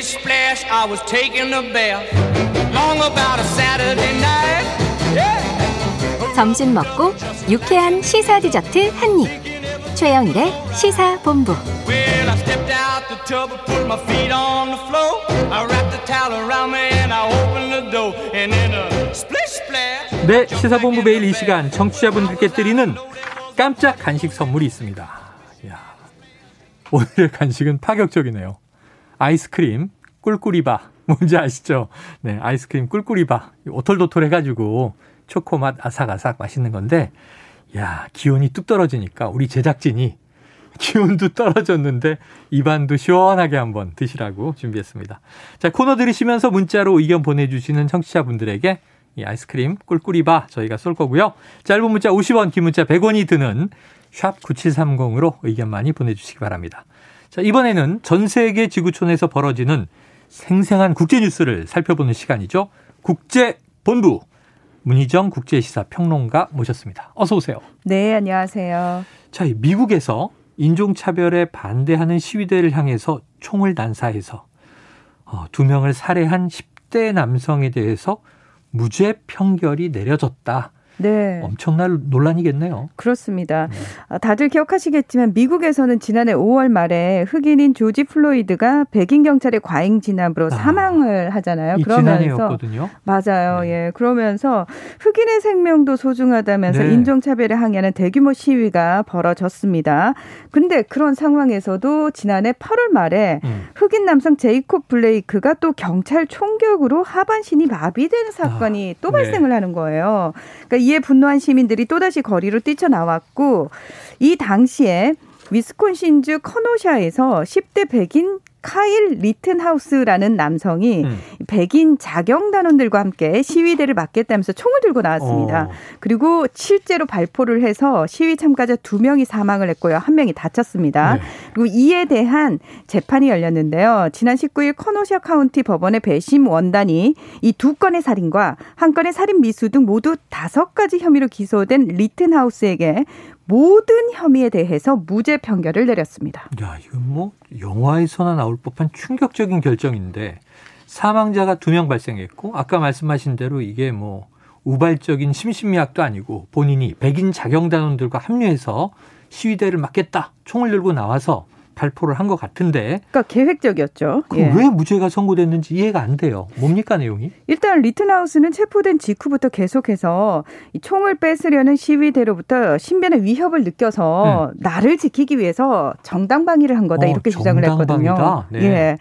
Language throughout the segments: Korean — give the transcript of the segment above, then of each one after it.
Splish splash, I was taking a bath. Long about a Saturday night. Yeah. 점심 먹고 유쾌한 시사 디저트 한 입. 최영일의 시사 본부. Well, I stepped out the tub and put my feet on the floor. I wrapped the towel around me and I opened the door. And then a splish splash. 네, 시사본부 매일 이 시간 청취자분들께 드리는 깜짝 간식 선물이 있습니다. 이야, 오늘의 간식은 파격적이네요. 아이스크림 꿀꿀이바 뭔지 아시죠? 네, 아이스크림 꿀꿀이바 오톨도톨 해가지고 초코맛 아삭아삭 맛있는 건데, 야 기온이 뚝 떨어지니까 우리 제작진이 기온도 떨어졌는데 입안도 시원하게 한번 드시라고 준비했습니다. 자 코너 들으시면서 문자로 의견 보내주시는 청취자분들에게 이 아이스크림 꿀꿀이바 저희가 쏠 거고요. 짧은 문자 50원, 긴 문자 100원이 드는 샵 9730으로 의견 많이 보내주시기 바랍니다. 자, 이번에는 전 세계 지구촌에서 벌어지는 생생한 국제 뉴스를 살펴보는 시간이죠. 국제 본부 문희정 국제시사 평론가 모셨습니다. 어서 오세요. 네, 안녕하세요. 자, 미국에서 인종차별에 반대하는 시위대를 향해서 총을 난사해서 어, 두 명을 살해한 10대 남성에 대해서 무죄 판결이 내려졌다. 네. 엄청난 논란이겠네요. 그렇습니다. 네. 다들 기억하시겠지만 미국에서는 지난해 5월 말에 흑인인 조지 플로이드가 백인 경찰의 과잉 진압으로 아, 사망을 하잖아요. 그러면서 맞아요. 네. 예. 그러면서 흑인의 생명도 소중하다면서 네. 인종차별에 항의하는 대규모 시위가 벌어졌습니다. 근데 그런 상황에서도 지난해 8월 말에 음. 흑인 남성 제이콥 블레이크가 또 경찰 총격으로 하반신이 마비되는 사건이 아, 또 발생을 네. 하는 거예요. 그러니까 이에 분노한 시민들이 또다시 거리로 뛰쳐나왔고 이 당시에 위스콘신주 커노샤에서 10대 백인 카일 리튼하우스라는 남성이 음. 백인 자경 단원들과 함께 시위대를 막겠다면서 총을 들고 나왔습니다. 어. 그리고 실제로 발포를 해서 시위 참가자 두 명이 사망을 했고요. 한 명이 다쳤습니다. 네. 그리고 이에 대한 재판이 열렸는데요. 지난 19일 커노샤 카운티 법원의 배심원단이 이 두 건의 살인과 한 건의 살인 미수 등 모두 다섯 가지 혐의로 기소된 리튼하우스에게 모든 혐의에 대해서 무죄 판결을 내렸습니다. 야, 이건 뭐 영화에서나 나올 법한 충격적인 결정인데 사망자가 두 명 발생했고 아까 말씀하신 대로 이게 뭐 우발적인 심신미약도 아니고 본인이 백인 자경단원들과 합류해서 시위대를 막겠다 총을 들고 나와서 발표를 한 것 같은데. 그러니까 계획적이었죠. 예. 왜 무죄가 선고됐는지 이해가 안 돼요. 뭡니까 내용이? 일단 리튼하우스는 체포된 직후부터 계속해서 이 총을 뺏으려는 시위대로부터 신변의 위협을 느껴서 음. 나를 지키기 위해서 정당방위를 한 거다 어, 이렇게 주장을 했거든요. 네. 예.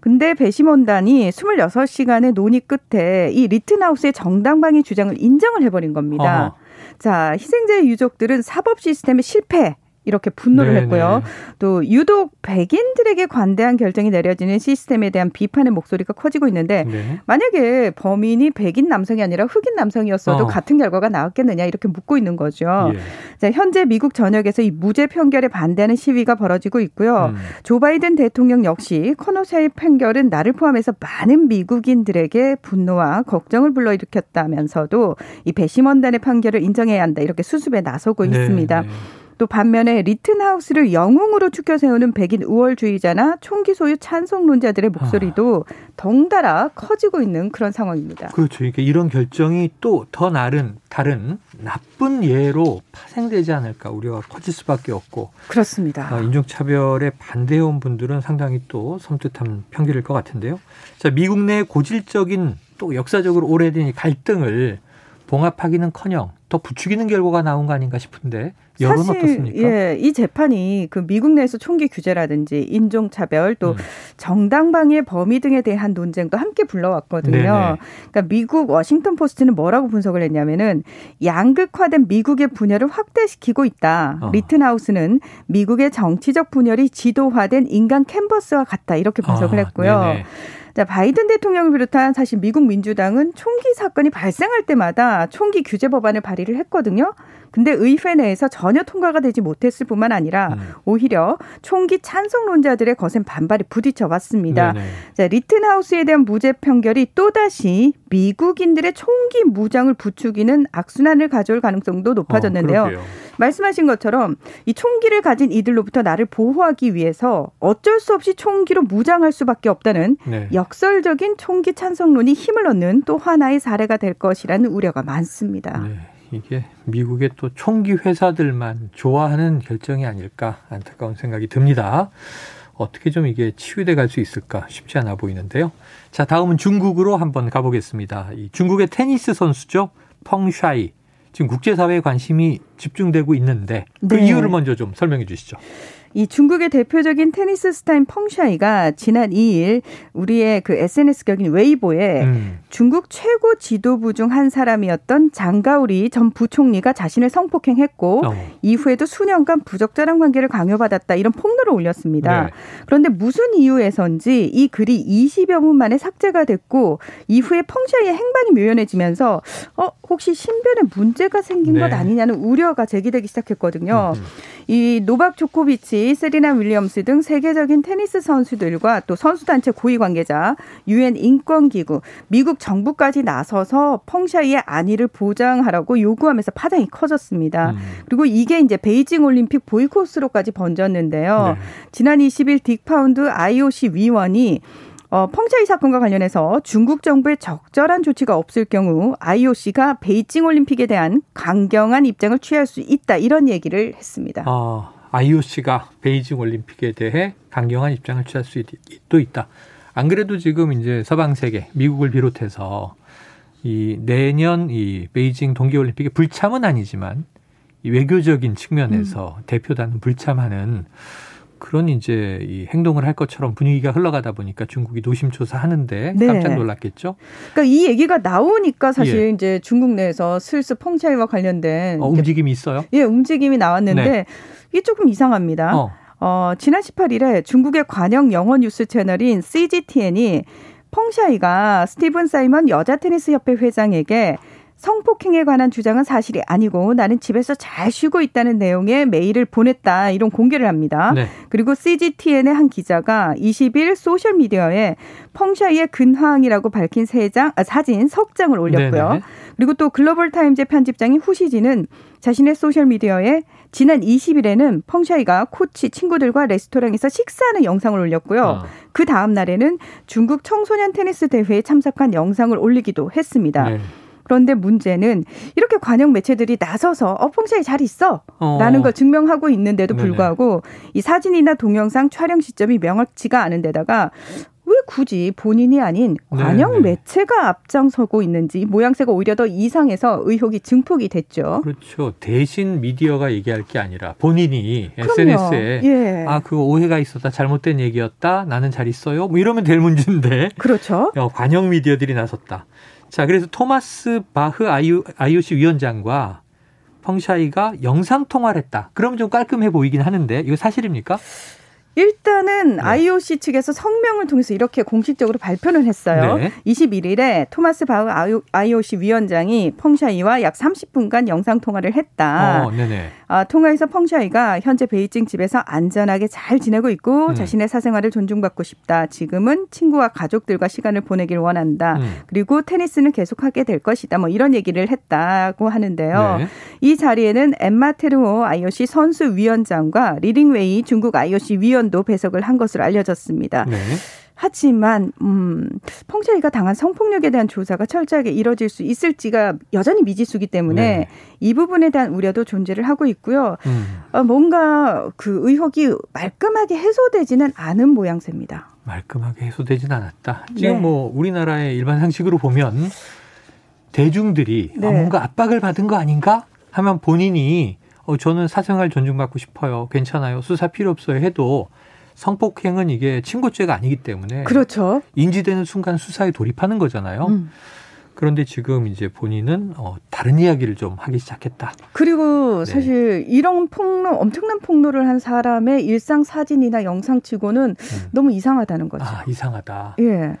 근데 배심원단이 26시간의 논의 끝에 이 리튼하우스의 정당방위 주장을 인정을 해버린 겁니다. 어허. 자, 희생자의 유족들은 사법 시스템의 실패, 이렇게 분노를 네네. 했고요. 또 유독 백인들에게 관대한 결정이 내려지는 시스템에 대한 비판의 목소리가 커지고 있는데 네. 만약에 범인이 백인 남성이 아니라 흑인 남성이었어도 어. 같은 결과가 나왔겠느냐 이렇게 묻고 있는 거죠. 예. 자, 현재 미국 전역에서 이 무죄 판결에 반대하는 시위가 벌어지고 있고요. 음. 조 바이든 대통령 역시 커노샤의 판결은 나를 포함해서 많은 미국인들에게 분노와 걱정을 불러일으켰다면서도 이 배심원단의 판결을 인정해야 한다 이렇게 수습에 나서고 네. 있습니다. 네. 또 반면에 리튼하우스를 영웅으로 추켜 세우는 백인 우월주의자나 총기 소유 찬성론자들의 목소리도 아. 덩달아 커지고 있는 그런 상황입니다. 그렇죠. 그러니까 이런 결정이 또더 다른 다른 나쁜 예로 파생되지 않을까 우려가 커질 수밖에 없고 그렇습니다. 어, 인종차별에 반대해온 분들은 상당히 또 섬뜩한 판결일 것 같은데요. 자, 미국 내 고질적인 또 역사적으로 오래된 갈등을 봉합하기는커녕 더 부추기는 결과가 나온 거 아닌가 싶은데 여론 사실, 어떻습니까? 예, 이 재판이 그 미국 내에서 총기 규제라든지 인종 차별 또 음. 정당방위의 범위 등에 대한 논쟁도 함께 불러왔거든요. 네네. 그러니까 미국 워싱턴 포스트는 뭐라고 분석을 했냐면은 양극화된 미국의 분열을 확대시키고 있다. 어. 리튼하우스는 미국의 정치적 분열이 지도화된 인간 캔버스와 같다 이렇게 분석을 아, 했고요. 네네. 자, 바이든 대통령을 비롯한 사실 미국 민주당은 총기 사건이 발생할 때마다 총기 규제 법안을 발의를 했거든요. 근데 의회 내에서 전혀 통과가 되지 못했을 뿐만 아니라 음. 오히려 총기 찬성론자들의 거센 반발이 부딪혀 왔습니다. 자, 리튼하우스에 대한 무죄 판결이 또다시 미국인들의 총기 무장을 부추기는 악순환을 가져올 가능성도 높아졌는데요. 어, 말씀하신 것처럼 이 총기를 가진 이들로부터 나를 보호하기 위해서 어쩔 수 없이 총기로 무장할 수밖에 없다는 네. 역설적인 총기 찬성론이 힘을 얻는 또 하나의 사례가 될 것이라는 우려가 많습니다. 네. 이게 미국의 또 총기 회사들만 좋아하는 결정이 아닐까 안타까운 생각이 듭니다. 어떻게 좀 이게 치유돼 갈 수 있을까 쉽지 않아 보이는데요. 자, 다음은 중국으로 한번 가보겠습니다. 이 중국의 테니스 선수죠. 펑샤이. 지금 국제사회에 관심이 집중되고 있는데 그 네. 이유를 먼저 좀 설명해 주시죠. 이 중국의 대표적인 테니스 스타인 펑샤이가 지난 2일 우리의 그 SNS 격인 웨이보에 음. 중국 최고 지도부 중 한 사람이었던 장가오리 전 부총리가 자신을 성폭행했고 어. 이후에도 수년간 부적절한 관계를 강요받았다 이런 폭로를 올렸습니다. 네. 그런데 무슨 이유에선지 이 글이 20여 분 만에 삭제가 됐고 이후에 펑샤이의 행방이 묘연해지면서 어 혹시 신변에 문제가 생긴 네. 것 아니냐는 우려가 제기되기 시작했거든요. 음. 이 노박 조코비치, 세리나 윌리엄스 등 세계적인 테니스 선수들과 또 선수단체 고위 관계자, 유엔 인권기구, 미국 정부까지 나서서 펑샤이의 안위를 보장하라고 요구하면서 파장이 커졌습니다. 음. 그리고 이게 이제 베이징 올림픽 보이콧으로까지 번졌는데요. 네. 지난 20일 딕 파운드 IOC 위원이 어, 펑솨이 사건과 관련해서 중국 정부의 적절한 조치가 없을 경우 IOC가 베이징 올림픽에 대한 강경한 입장을 취할 수 있다 이런 얘기를 했습니다. 어, IOC가 베이징 올림픽에 대해 강경한 입장을 취할 수도 있다. 안 그래도 지금 이제 서방 세계, 미국을 비롯해서 이 내년 이 베이징 동계올림픽의 불참은 아니지만 이 외교적인 측면에서 음. 대표단은 불참하는 그런 이제 이 행동을 할 것처럼 분위기가 흘러가다 보니까 중국이 노심초사 하는데 네. 깜짝 놀랐겠죠. 그러니까 이 얘기가 나오니까 사실 예. 이제 중국 내에서 슬슬 펑차이와 관련된 어, 움직임이 있어요. 예, 움직임이 나왔는데 네. 이게 조금 이상합니다. 어. 어, 지난 18일에 중국의 관영 영어 뉴스 채널인 CGTN이 펑솨이가 스티브 사이먼 여자 테니스 협회 회장에게 성폭행에 관한 주장은 사실이 아니고 나는 집에서 잘 쉬고 있다는 내용의 메일을 보냈다 이런 공개를 합니다. 네. 그리고 CGTN의 한 기자가 20일 소셜 미디어에 펑솨이의 근황이라고 밝힌 세 장, 아, 사진 석 장을 올렸고요. 네네. 그리고 또 글로벌 타임즈 편집장인 후시진은 자신의 소셜 미디어에 지난 20일에는 펑솨이가 코치 친구들과 레스토랑에서 식사하는 영상을 올렸고요. 어. 그 다음 날에는 중국 청소년 테니스 대회에 참석한 영상을 올리기도 했습니다. 네. 그런데 문제는 이렇게 관영 매체들이 나서서 어 펑샤이 잘 있어 라는 어. 걸 증명하고 있는데도 불구하고 네네. 이 사진이나 동영상 촬영 시점이 명확치가 않은 데다가 왜 굳이 본인이 아닌 관영 네네. 매체가 앞장서고 있는지 모양새가 오히려 더 이상해서 의혹이 증폭이 됐죠. 그렇죠. 대신 미디어가 얘기할 게 아니라 본인이 그럼요. SNS에 예. 아 그 오해가 있었다 잘못된 얘기였다 나는 잘 있어요 뭐 이러면 될 문제인데 그렇죠. 어, 관영 미디어들이 나섰다. 자, 그래서 토마스 바흐 IOC 위원장과 펑샤이가 영상 통화를 했다. 그럼 좀 깔끔해 보이긴 하는데 이거 사실입니까? 일단은 네. IOC 측에서 성명을 통해서 이렇게 공식적으로 발표를 했어요. 네. 21일에 토마스 바흐 IOC 위원장이 펑샤이와 약 30분간 영상 통화를 했다. 어, 아, 통화에서 펑샤이가 현재 베이징 집에서 안전하게 잘 지내고 있고 음. 자신의 사생활을 존중받고 싶다. 지금은 친구와 가족들과 시간을 보내길 원한다. 음. 그리고 테니스는 계속하게 될 것이다. 뭐 이런 얘기를 했다고 하는데요. 네. 이 자리에는 엠마 테르오 IOC 선수 위원장과 리링웨이 중국 IOC 위원 도 배석을 한 것으로 알려졌습니다. 네. 하지만 음, 펑샤이가 당한 성폭력에 대한 조사가 철저하게 이뤄질 수 있을지가 여전히 미지수기 때문에 네. 이 부분에 대한 우려도 존재를 하고 있고요. 음. 어, 뭔가 그 의혹이 말끔하게 해소되지는 않은 모양새입니다. 말끔하게 해소되지는 않았다. 지금 네. 뭐 우리나라의 일반 상식으로 보면 대중들이 아, 네. 아, 뭔가 압박을 받은 거 아닌가 하면 본인이 어, 저는 사생활 존중받고 싶어요. 괜찮아요. 수사 필요 없어요. 해도 성폭행은 이게 친고죄가 아니기 때문에 그렇죠. 인지되는 순간 수사에 돌입하는 거잖아요. 음. 그런데 지금 이제 본인은 어, 다른 이야기를 좀 하기 시작했다. 그리고 네. 사실 이런 폭로, 엄청난 폭로를 한 사람의 일상 사진이나 영상치고는 음. 너무 이상하다는 거죠. 아, 이상하다. 예.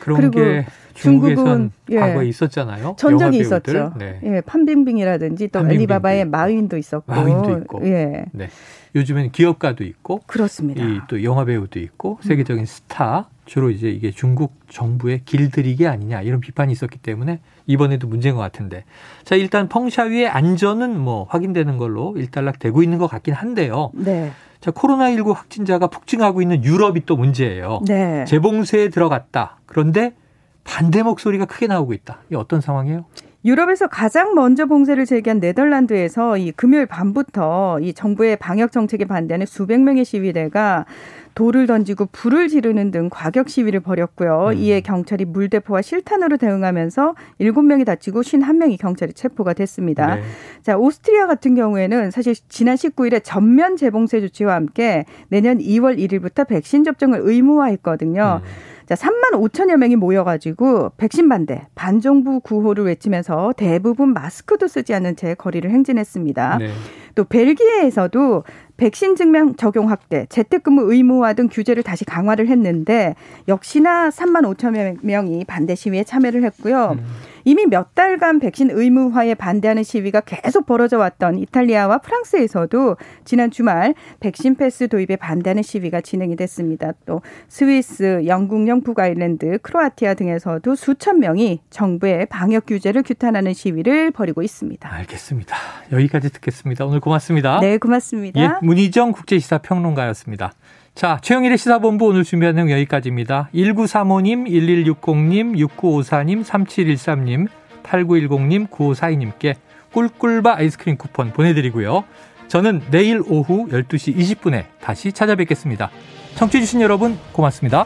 그런 게 중국은 예. 과거에 있었잖아요. 전적이 있었죠. 네. 예, 판빙빙이라든지 또 알리바바의 마윈도 있었고. 마윈도 있고. 예. 네. 요즘엔 기업가도 있고 그렇습니다. 또 영화 배우도 있고 세계적인 음. 스타 주로 이제 이게 중국 정부의 길들이기 아니냐 이런 비판이 있었기 때문에 이번에도 문제인 것 같은데 자 일단 펑샤위의 안전은 뭐 확인되는 걸로 일단락 되고 있는 것 같긴 한데요. 네. 자 코로나19 확진자가 폭증하고 있는 유럽이 또 문제예요. 네. 재봉쇄에 들어갔다. 그런데 반대 목소리가 크게 나오고 있다. 이 어떤 상황이에요? 유럽에서 가장 먼저 봉쇄를 제기한 네덜란드에서 이 금요일 밤부터 이 정부의 방역 정책에 반대하는 수백 명의 시위대가 돌을 던지고 불을 지르는 등 과격 시위를 벌였고요. 음. 이에 경찰이 물대포와 실탄으로 대응하면서 7명이 다치고 51명이 경찰에 체포가 됐습니다. 네. 자, 오스트리아 같은 경우에는 사실 지난 19일에 전면 재봉쇄 조치와 함께 내년 2월 1일부터 백신 접종을 의무화했거든요. 음. 자, 3만 5천여 명이 모여가지고 백신 반대, 반정부 구호를 외치면서 대부분 마스크도 쓰지 않은 채 거리를 행진했습니다. 네. 또 벨기에에서도 백신 증명 적용 확대, 재택근무 의무화 등 규제를 다시 강화를 했는데 역시나 3만 5천 명이 반대 시위에 참여를 했고요. 음. 이미 몇 달간 백신 의무화에 반대하는 시위가 계속 벌어져 왔던 이탈리아와 프랑스에서도 지난 주말 백신 패스 도입에 반대하는 시위가 진행이 됐습니다. 또 스위스, 영국령 북아일랜드, 크로아티아 등에서도 수천 명이 정부의 방역 규제를 규탄하는 시위를 벌이고 있습니다. 알겠습니다. 여기까지 듣겠습니다. 오늘 고맙습니다. 네, 고맙습니다. 예, 문희정 국제시사 평론가였습니다. 자, 최영일의 시사본부 오늘 준비한 내용 여기까지입니다. 1935님, 1160님, 6954님, 3713님, 8910님, 9542님께 꿀꿀바 아이스크림 쿠폰 보내드리고요. 저는 내일 오후 12시 20분에 다시 찾아뵙겠습니다. 청취해주신 여러분 고맙습니다.